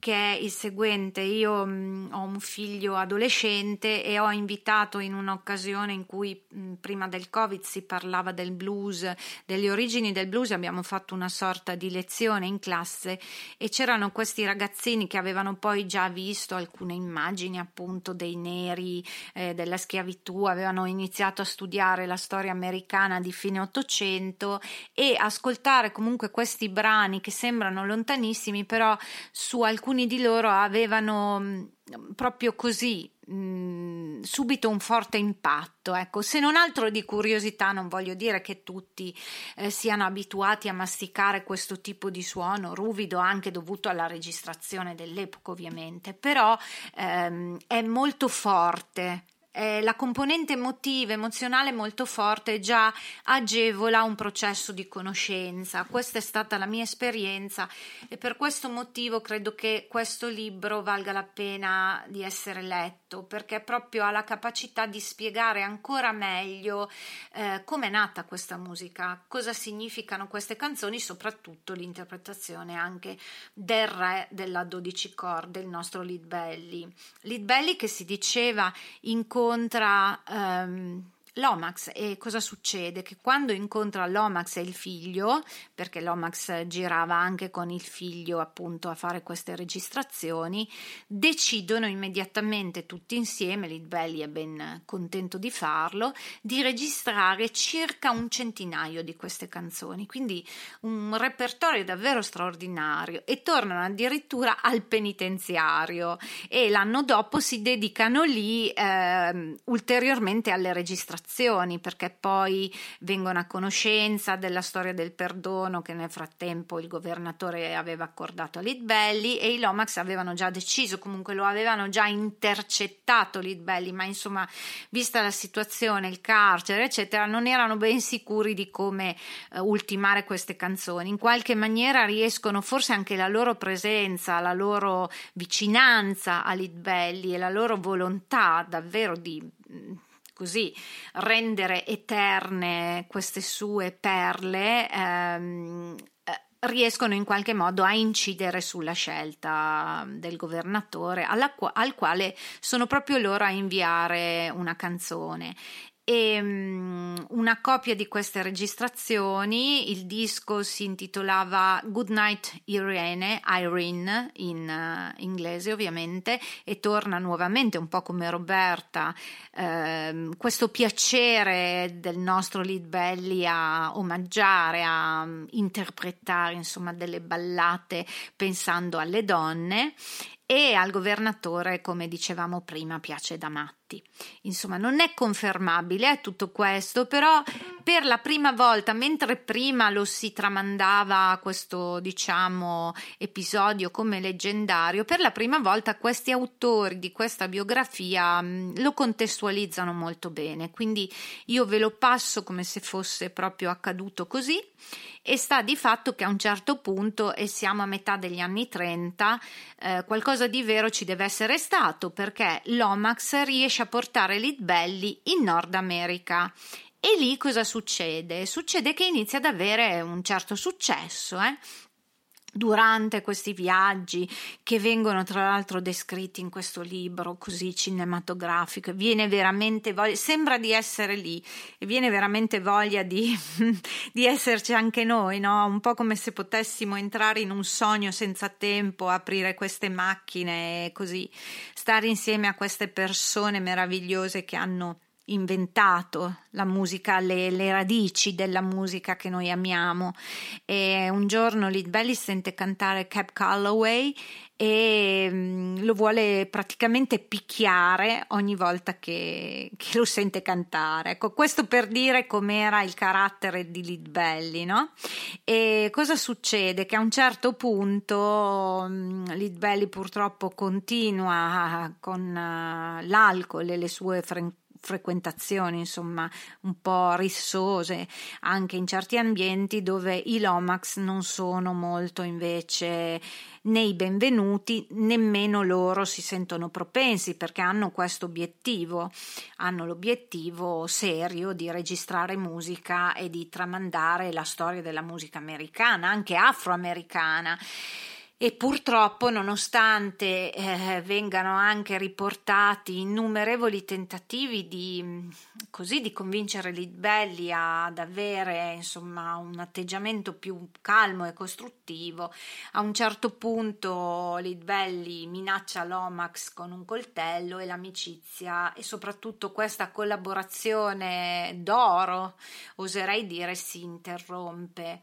che è il seguente. Io mh, mm, ho un figlio adolescente e ho invitato in un'occasione in cui mh, mm, prima del Covid si parlava del blues, delle origini del blues, abbiamo fatto una sorta di lezione in classe e c'erano questi ragazzini che avevano poi già visto alcune immagini appunto dei neri, eh, della schiavitù, avevano iniziato a studiare la storia americana di fine Ottocento e ascoltare comunque questi brani che sembrano lontanissimi, però su alcuni alcuni di loro avevano mm, proprio così mh, mm, subito un forte impatto. Ecco, se non altro di curiosità, non voglio dire che tutti eh, siano abituati a masticare questo tipo di suono, ruvido anche dovuto alla registrazione dell'epoca, ovviamente, però ehm, è molto forte eh, la componente emotiva, emozionale molto forte già agevola un processo di conoscenza. Questa è stata la mia esperienza e per questo motivo credo che questo libro valga la pena di essere letto perché proprio ha la capacità di spiegare ancora meglio eh, come è nata questa musica, cosa significano queste canzoni, soprattutto l'interpretazione anche del re della 12 corde, il nostro. Lead Belly che si diceva in corso incontra um, l'Omax e cosa succede? Che quando incontra l'Omax e il figlio, perché l'Omax girava anche con il figlio appunto a fare queste registrazioni, decidono immediatamente tutti insieme, Litbelli è ben contento di farlo, di registrare circa un centinaio di queste canzoni, quindi un repertorio davvero straordinario e tornano addirittura al penitenziario. E l'anno dopo si dedicano lì eh, ulteriormente alle registrazioni informazioni perché poi vengono a conoscenza della storia del perdono che nel frattempo il governatore aveva accordato a Litbelli e i Lomax avevano già deciso, comunque lo avevano già intercettato Litbelli, ma insomma vista la situazione, il carcere eccetera, non erano ben sicuri di come uh, ultimare queste canzoni. In qualche maniera riescono forse anche la loro presenza, la loro vicinanza a Litbelli e la loro volontà davvero di così rendere eterne queste sue perle ehm, eh, riescono in qualche modo a incidere sulla scelta del governatore al quale sono proprio loro a inviare una canzone e um, una copia di queste registrazioni, il disco si intitolava Goodnight Irene, Irene in uh, inglese ovviamente, e torna nuovamente un po' come Roberta, uh, questo piacere del nostro lead belly a omaggiare, a um, interpretare insomma delle ballate pensando alle donne e al governatore, come dicevamo prima, piace da matti. Insomma, non è confermabile tutto questo, però per la prima volta, mentre prima lo si tramandava questo, diciamo, episodio come leggendario, per la prima volta questi autori di questa biografia mm, lo contestualizzano molto bene, quindi io ve lo passo come se fosse proprio accaduto così e sta di fatto che a un certo punto, e siamo a metà degli anni 30, eh, qualcosa di vero ci deve essere stato perché l'Omax riesce a portare Litbelli in Nord America. E lì cosa succede? Succede che inizia ad avere un certo successo, eh? Durante questi viaggi che vengono tra l'altro descritti in questo libro così cinematografico viene veramente voglia sembra di essere lì e viene veramente voglia di, di esserci anche noi no? un po' come se potessimo entrare in un sogno senza tempo aprire queste macchine e così stare insieme a queste persone meravigliose che hanno inventato la musica, le, le, radici della musica che noi amiamo. E un giorno Lead Belly sente cantare Cap Calloway e um, lo vuole praticamente picchiare ogni volta che, che, lo sente cantare. Ecco, questo per dire com'era il carattere di Lead Belly, no? E cosa succede? Che a un certo punto um, Lead Belly purtroppo continua con uh, l'alcol e le sue frequenze frequentazioni, insomma, un po' rissose anche in certi ambienti dove i Lomax non sono molto invece né i benvenuti, nemmeno loro si sentono propensi perché hanno questo obiettivo, hanno l'obiettivo serio di registrare musica e di tramandare la storia della musica americana, anche afroamericana e purtroppo nonostante eh, vengano anche riportati innumerevoli tentativi di, così, di convincere Litbelli ad avere insomma, un atteggiamento più calmo e costruttivo, a un certo punto Litbelli minaccia Lomax con un coltello e l'amicizia e soprattutto questa collaborazione d'oro, oserei dire, si interrompe.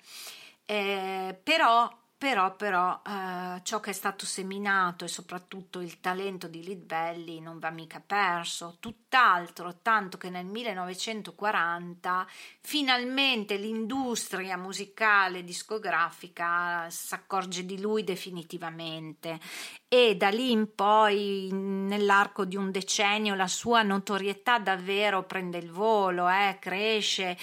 Eh, però però, però eh, ciò che è stato seminato e soprattutto il talento di Lidbelli non va mica perso, tutt'altro, tanto che nel 1940 finalmente l'industria musicale discografica si accorge di lui definitivamente e da lì in poi nell'arco di un decennio la sua notorietà davvero prende il volo, eh, cresce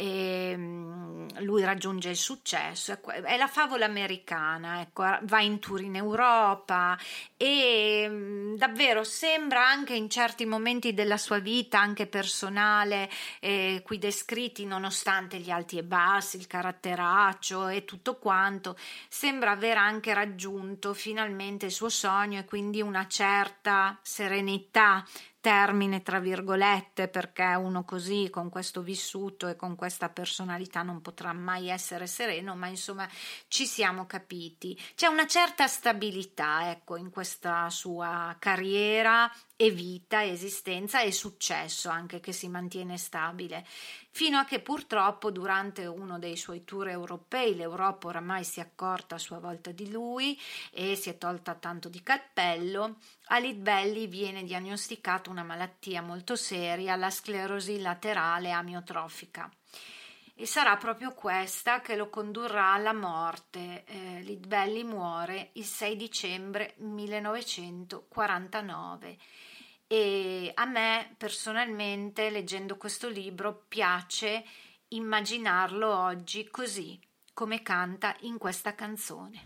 mm, lui raggiunge il successo, è la favola americana, ecco, va in tour in Europa e mm, davvero sembra anche in certi momenti della sua vita, anche personale, eh, qui descritti, nonostante gli alti e bassi, il caratteraccio e tutto quanto, sembra aver anche raggiunto finalmente il suo sogno e quindi una certa serenità termine tra virgolette perché uno così con questo vissuto e con questa personalità non potrà mai essere sereno ma insomma ci siamo capiti. C'è una certa stabilità ecco in questa sua carriera e vita, esistenza e successo anche che si mantiene stabile, fino a che purtroppo durante uno dei suoi tour europei l'Europa oramai si è accorta a sua volta di lui e si è tolta tanto di cappello, a Litbelli viene diagnosticata una malattia molto seria, la sclerosi laterale amiotrofica e sarà proprio questa che lo condurrà alla morte. Eh, Litbelli muore il 6 dicembre 1949 e a me personalmente leggendo questo libro piace immaginarlo oggi così come canta in questa canzone.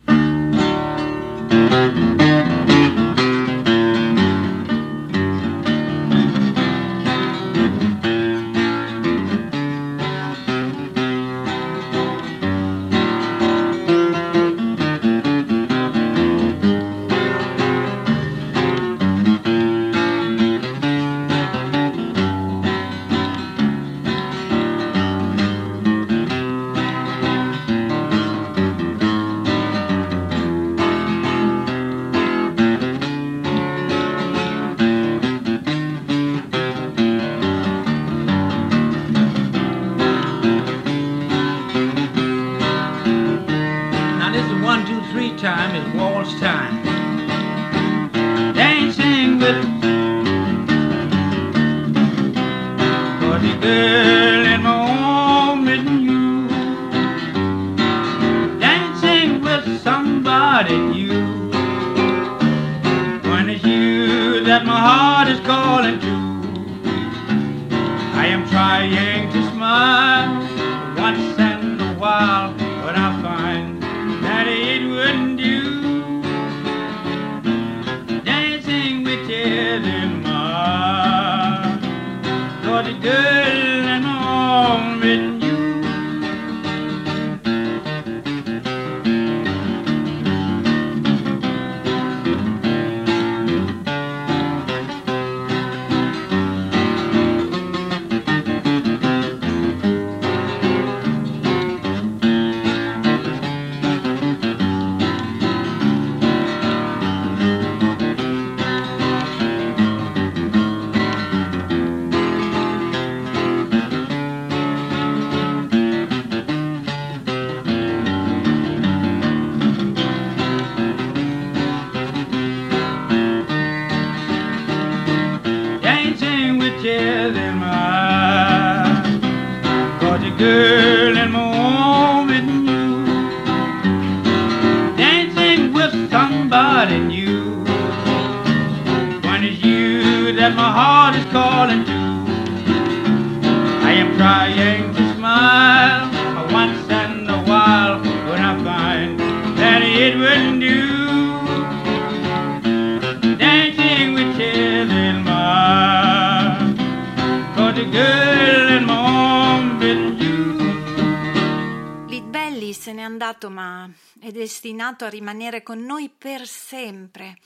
Destinato a rimanere con noi per sempre.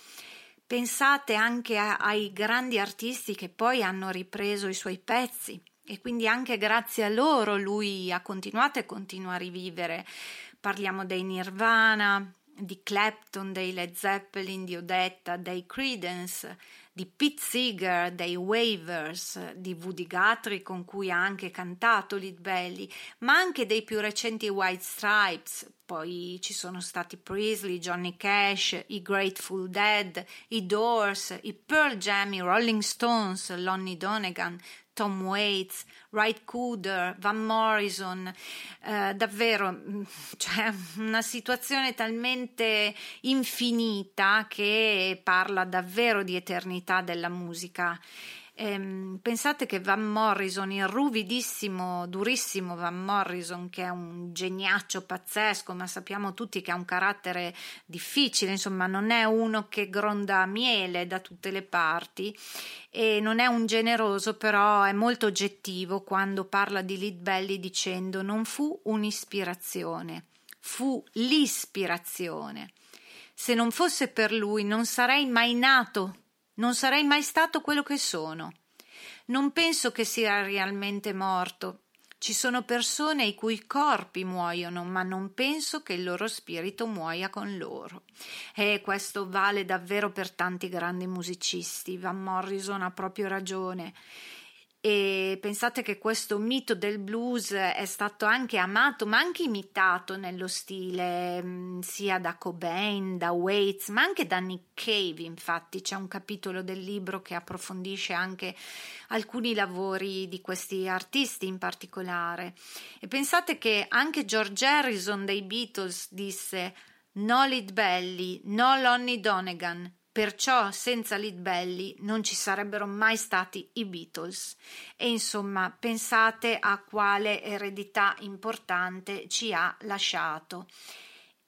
Pensate anche a- ai grandi artisti che poi hanno ripreso i suoi pezzi e quindi anche grazie a loro lui ha continuato e continua a rivivere. Parliamo dei Nirvana, di Clapton, dei Led Zeppelin, di Odetta, dei Creedence, di Pete Seeger, dei Waivers, di Woody Guthrie con cui ha anche cantato Lead Belly, ma anche dei più recenti White Stripes, poi ci sono stati Priestley, Johnny Cash, i Grateful Dead, i Doors, i Pearl Jam, i Rolling Stones, Lonnie Donegan, Tom Waits, Wright Cooder, Van Morrison, eh, davvero cioè, una situazione talmente infinita che parla davvero di eternità della musica. Ehm, pensate che Van Morrison, il ruvidissimo, durissimo Van Morrison, che è un geniaccio pazzesco, ma sappiamo tutti che ha un carattere difficile, insomma, non è uno che gronda miele da tutte le parti e non è un generoso, però è molto oggettivo quando parla di Lead Belly dicendo non fu un'ispirazione, fu l'ispirazione. Se non fosse per lui non sarei mai nato, non sarei mai stato quello che sono. Non penso che sia realmente morto. Ci sono persone i cui corpi muoiono, ma non penso che il loro spirito muoia con loro. E questo vale davvero per tanti grandi musicisti. Van Morrison ha proprio ragione. E pensate che questo mito del blues è stato anche amato, ma anche imitato nello stile mh, sia da Cobain, da Waits, ma anche da Nick Cave. Infatti, c'è un capitolo del libro che approfondisce anche alcuni lavori di questi artisti in particolare. E pensate che anche George Harrison dei Beatles disse: No Lead Belly, no Lonnie Donegan, Perciò senza Lead Belly non ci sarebbero mai stati i Beatles. E insomma, pensate a quale eredità importante ci ha lasciato.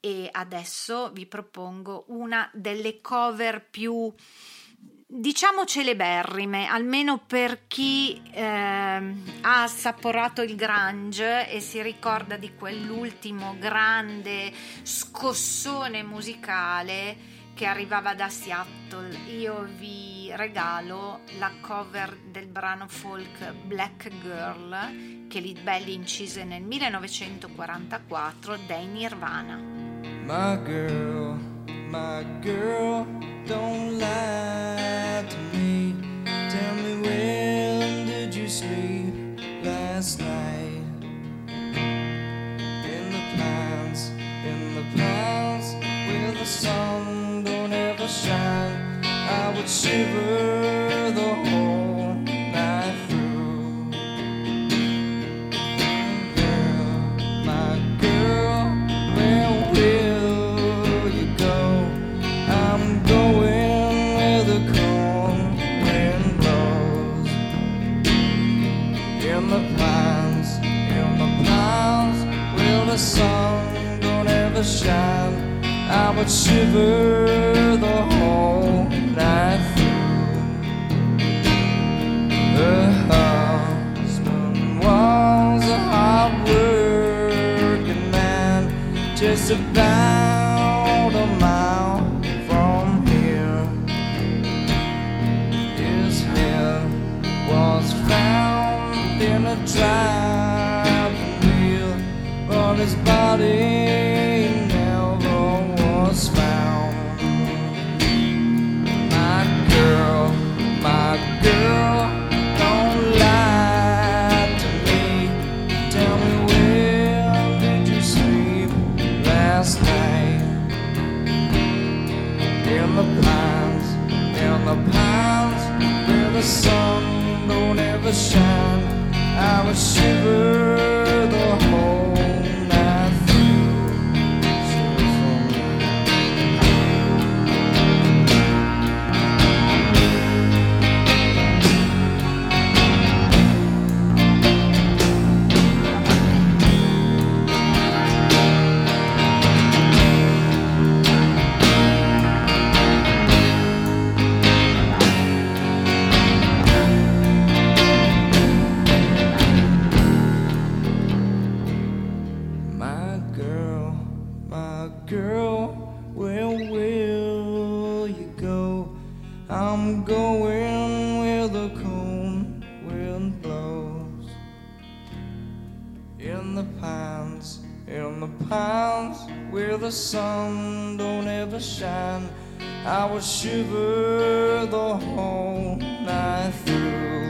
E adesso vi propongo una delle cover più diciamo celeberrime, almeno per chi eh, ha assaporato il grunge e si ricorda di quell'ultimo grande scossone musicale che arrivava da Seattle. Io vi regalo la cover del brano folk Black Girl che Lead Belly incise nel 1944 dai Nirvana. My girl, my girl, don't lie to me. Tell me when did you sleep last night? In the pines, in the pines, where the sun don't ever shine. I would shiver the whole night through. Girl, my girl, where will you go? I'm going where the cold wind blows. In the pines, in the pines, where the sun don't ever shine. I would shiver the whole night through. Her husband was a hard working man, just about Where will you go? I'm going where the cold wind blows. In the pines, in the pines, where the sun don't ever shine. I will shiver the whole night through.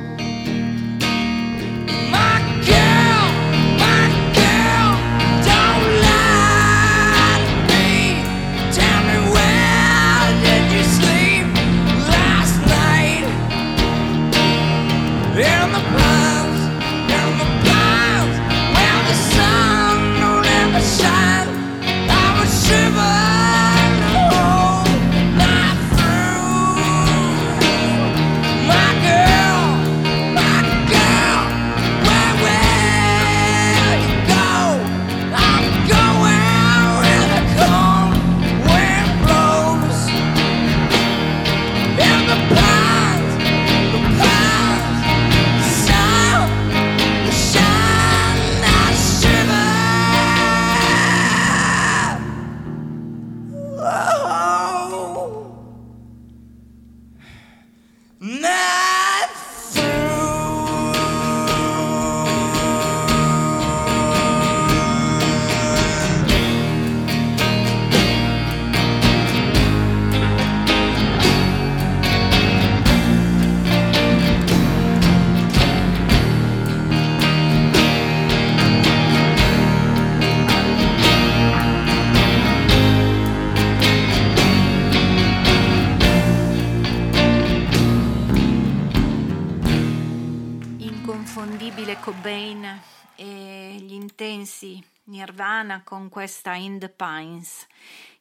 Nirvana con questa In the Pines,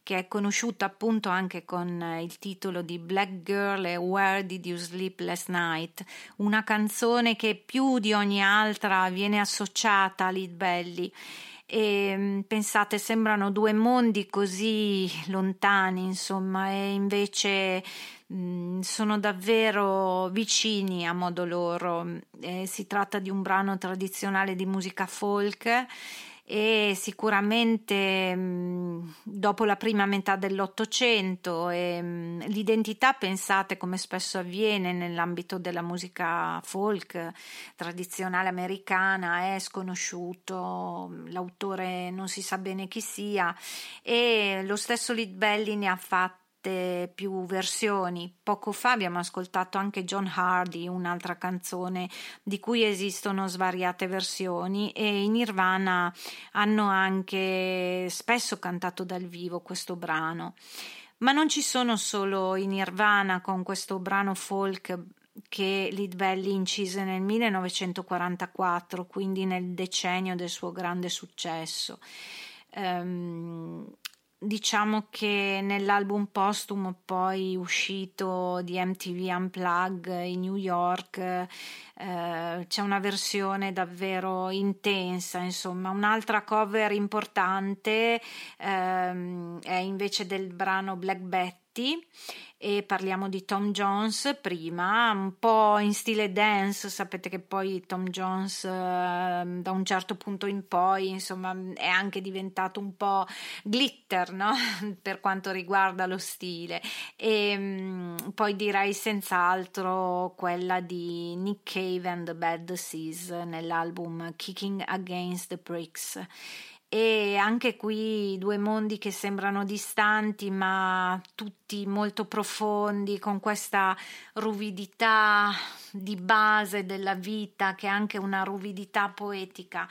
che è conosciuta appunto anche con eh, il titolo di Black Girl e Where Did You Sleep Last Night, una canzone che più di ogni altra viene associata a Lead Belly. E mm, pensate, sembrano due mondi così lontani, insomma, e invece mm, sono davvero vicini a modo loro. Eh, si tratta di un brano tradizionale di musica folk e sicuramente dopo la prima metà dell'Ottocento e, mh, l'identità, pensate come spesso avviene nell'ambito della musica folk tradizionale americana, è sconosciuto, l'autore non si sa bene chi sia e lo stesso Lead Belly ne ha fatto più versioni. Poco fa abbiamo ascoltato anche John Hardy, un'altra canzone di cui esistono svariate versioni e i Nirvana hanno anche spesso cantato dal vivo questo brano. Ma non ci sono solo i Nirvana con questo brano folk che Lead Belly incise nel 1944, quindi nel decennio del suo grande successo. Um, diciamo che nell'album postumo poi uscito di MTV Unplug in New York eh, c'è una versione davvero intensa insomma un'altra cover importante ehm, è invece del brano Black Betty e parliamo di Tom Jones prima, un po' in stile dance, sapete che poi Tom Jones eh, da un certo punto in poi insomma è anche diventato un po' glitter no? per quanto riguarda lo stile e mh, poi direi senz'altro quella di Nick Cave and the Bad Seas nell'album Kicking Against the Pricks e anche qui due mondi che sembrano distanti ma tutti molto profondi con questa ruvidità di base della vita che è anche una ruvidità poetica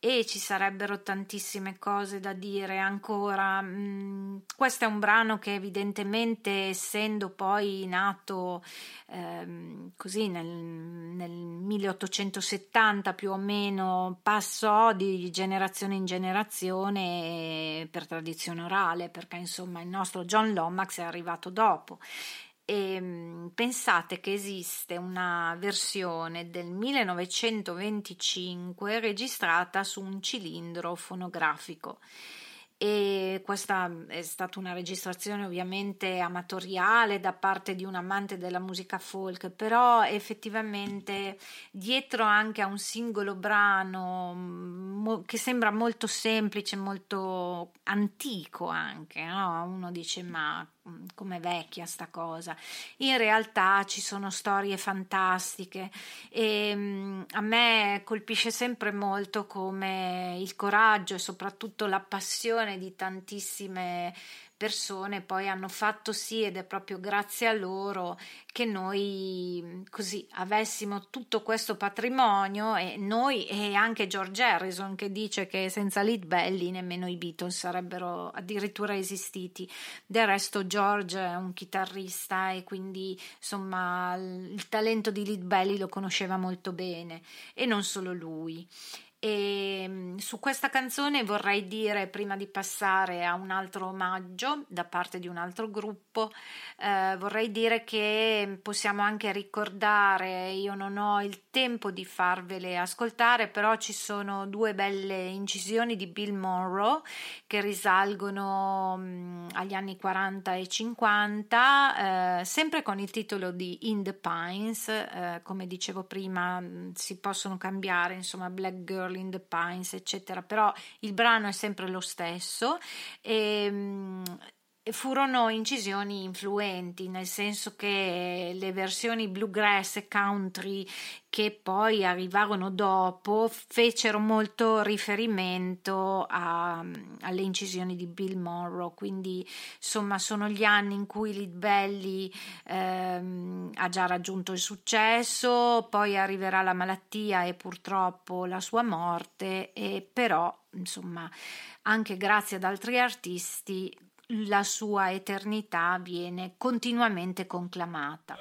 e ci sarebbero tantissime cose da dire ancora. Mm, questo è un brano che evidentemente, essendo poi nato ehm, così nel, nel 1870 più o meno, passò di generazione in generazione per tradizione orale, perché insomma il nostro John Lomax è arrivato dopo. E pensate che esiste una versione del 1925 registrata su un cilindro fonografico e questa è stata una registrazione ovviamente amatoriale da parte di un amante della musica folk, però effettivamente dietro anche a un singolo brano mo- che sembra molto semplice, molto antico anche, no? uno dice ma mm, come vecchia sta cosa. In realtà ci sono storie fantastiche e a me colpisce sempre molto come il coraggio e soprattutto la passione di tantissime persone poi hanno fatto sì ed è proprio grazie a loro che noi così avessimo tutto questo patrimonio e noi e anche George Harrison che dice che senza Lead Belly nemmeno i Beatles sarebbero addirittura esistiti. Del resto George è un chitarrista e quindi insomma il talento di Lead Belly lo conosceva molto bene. E non solo lui e mm, su questa canzone vorrei dire, prima di passare a un altro omaggio da parte di un altro gruppo, eh, vorrei dire che possiamo anche ricordare, io non ho il tempo di farvele ascoltare, però ci sono due belle incisioni di Bill Monroe che risalgono mh, mm, agli anni 40 e 50, eh, sempre con il titolo di In the Pines, eh, come dicevo prima, mm, si possono cambiare, insomma, Black Girl Girl the Pines, eccetera, però il brano è sempre lo stesso. E, mm, furono incisioni influenti, nel senso che le versioni bluegrass e country che poi arrivarono dopo fecero molto riferimento a, alle incisioni di Bill Monroe, quindi insomma sono gli anni in cui Lead Belly ehm, ha già raggiunto il successo, poi arriverà la malattia e purtroppo la sua morte, e però insomma anche grazie ad altri artisti la sua eternità viene continuamente conclamata.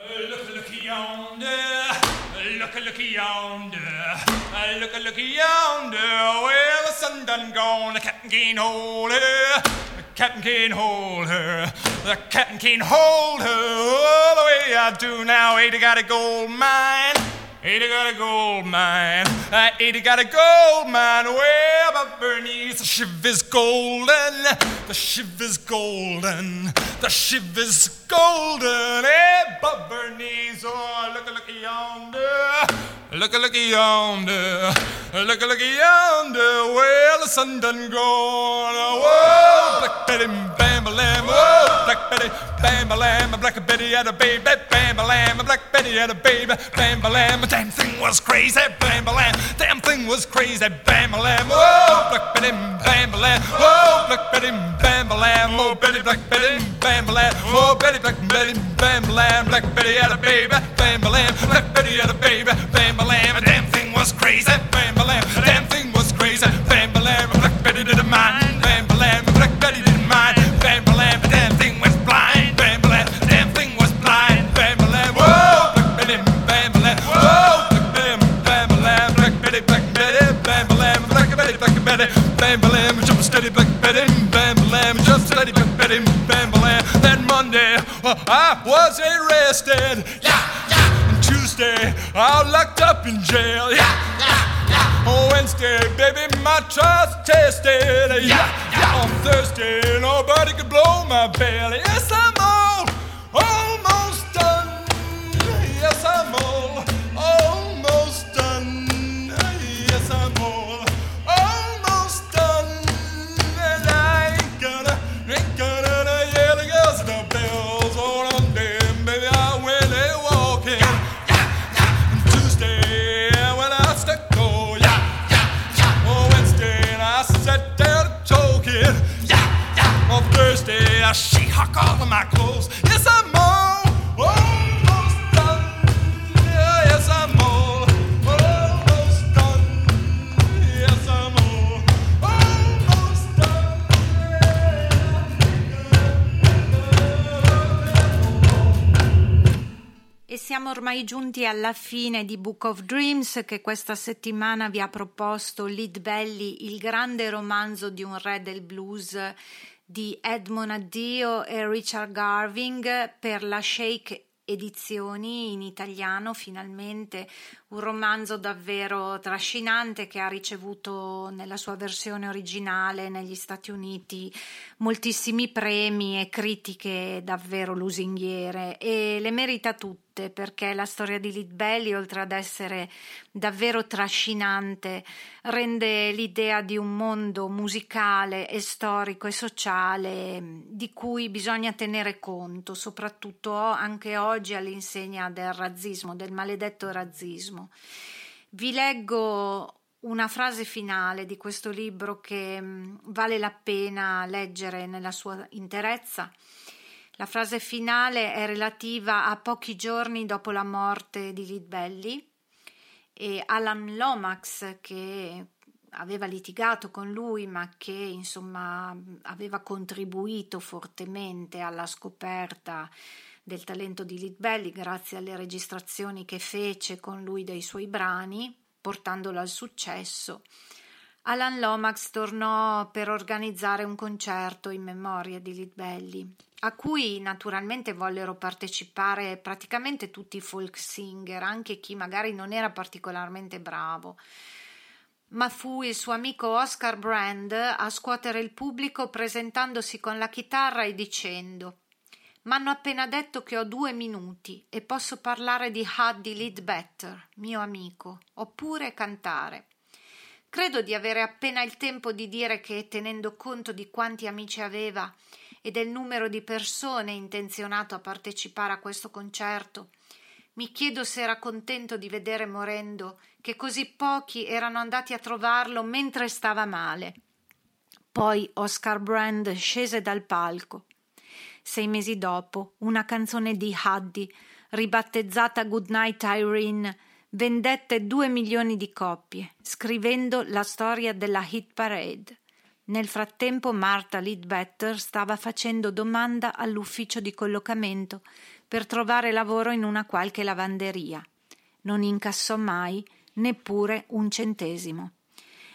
Captain can't hold her, the captain can't hold her, oh, the way I do now, ain't got a gold mine. Ada got a gold mine. Uh, Ada got a gold mine. Where but Bernice, the shiv is golden. The shiv is golden. The shiv is golden. Eh, hey, but Bernice, oh, look, look yonder. Look, look yonder. Look, look yonder. Well, the sun done gone. Oh, whoa, Black Betty, bam, lamb. Whoa, Black Betty, bam, lamb. Black Betty had a baby. Bam, lamb. Black Betty had a baby. Bam, lamb damn thing was crazy, bam lam. Damn thing was crazy, bam lam. Whoa, black Betty, bam lam. Whoa, black Betty, bam lam. Oh, Betty, black Betty, bam lam. Oh, Betty, black Betty, bam lam. Black Betty had a baby, bam lam. Black Betty had a baby, bam lam. Damn thing was crazy, bam lam. Damn thing was crazy, bam lam. Black Betty didn't mind, bam lam. Black Betty didn't mind, bam lam. I was arrested. Yeah, yeah. And Tuesday, I locked up in jail. Yeah, yeah, yeah. On Wednesday, baby, my trial's tested. Yeah, yeah. On Thursday, nobody could blow my belly. Yes, I'm ormai giunti alla fine di Book of Dreams che questa settimana vi ha proposto Lead Belly, il grande romanzo di un re del blues di Edmond Addio e Richard Garving per la Shake edizioni in italiano finalmente un romanzo davvero trascinante che ha ricevuto nella sua versione originale negli Stati Uniti moltissimi premi e critiche davvero lusinghiere. E le merita tutte perché la storia di Litbelli oltre ad essere davvero trascinante rende l'idea di un mondo musicale e storico e sociale di cui bisogna tenere conto soprattutto anche oggi all'insegna del razzismo del maledetto razzismo vi leggo una frase finale di questo libro che mm, vale la pena leggere nella sua interezza. La frase finale è relativa a pochi giorni dopo la morte di Lidbelli e Alan Lomax che aveva litigato con lui ma che insomma aveva contribuito fortemente alla scoperta del talento di Lidbelli grazie alle registrazioni che fece con lui dei suoi brani portandolo al successo, Alan Lomax tornò per organizzare un concerto in memoria di Litbelli, a cui naturalmente vollero partecipare praticamente tutti i folk singer, anche chi magari non era particolarmente bravo. Ma fu il suo amico Oscar Brand a scuotere il pubblico presentandosi con la chitarra e dicendo M'hanno appena detto che ho due minuti e posso parlare di Huddy Leadbetter, mio amico, oppure cantare. Credo di avere appena il tempo di dire che, tenendo conto di quanti amici aveva e del numero di persone intenzionato a partecipare a questo concerto, mi chiedo se era contento di vedere morendo che così pochi erano andati a trovarlo mentre stava male. Poi Oscar Brand scese dal palco sei mesi dopo, una canzone di Huddy, ribattezzata Goodnight Irene, vendette due milioni di copie, scrivendo la storia della hit parade. Nel frattempo Martha Leadbetter stava facendo domanda all'ufficio di collocamento per trovare lavoro in una qualche lavanderia. Non incassò mai neppure un centesimo.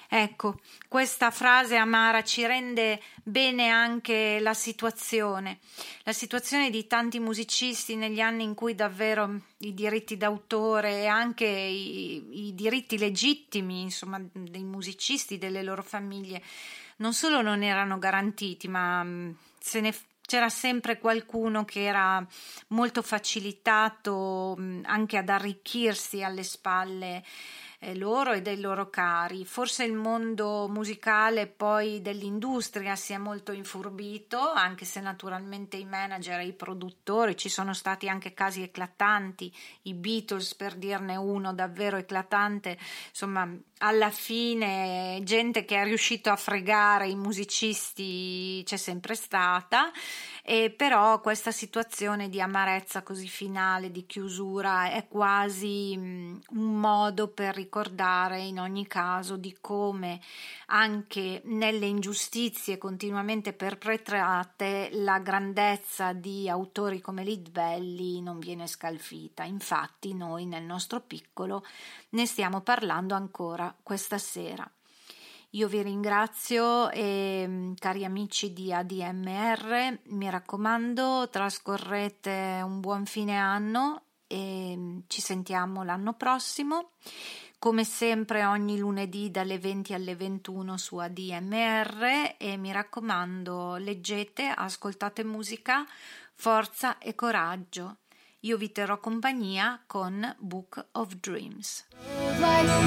Ecco, questa frase amara ci rende bene anche la situazione, la situazione di tanti musicisti negli anni in cui davvero i diritti d'autore e anche i, i diritti legittimi, insomma, dei musicisti, delle loro famiglie, non solo non erano garantiti, ma mm, se ne c'era sempre qualcuno che era molto facilitato mm, anche ad arricchirsi alle spalle eh, loro e dei loro cari. Forse il mondo musicale poi dell'industria si è molto infurbito, anche se naturalmente i manager e i produttori ci sono stati anche casi eclatanti, i Beatles per dirne uno davvero eclatante, insomma alla fine gente che è riuscito a fregare i musicisti c'è sempre stata, e però questa situazione di amarezza così finale, di chiusura, è quasi mm, un modo per ricordare in ogni caso di come anche nelle ingiustizie continuamente perpetrate la grandezza di autori come Lidbelli non viene scalfita. Infatti noi nel nostro piccolo ne stiamo parlando ancora questa sera. Io vi ringrazio e mm, cari amici di ADMR, mi raccomando, trascorrete un buon fine anno e mm, ci sentiamo l'anno prossimo. Come sempre ogni lunedì dalle 20 alle 21 su ADMR e mi raccomando, leggete, ascoltate musica, forza e coraggio. Io vi terrò compagnia con Book of Dreams. Like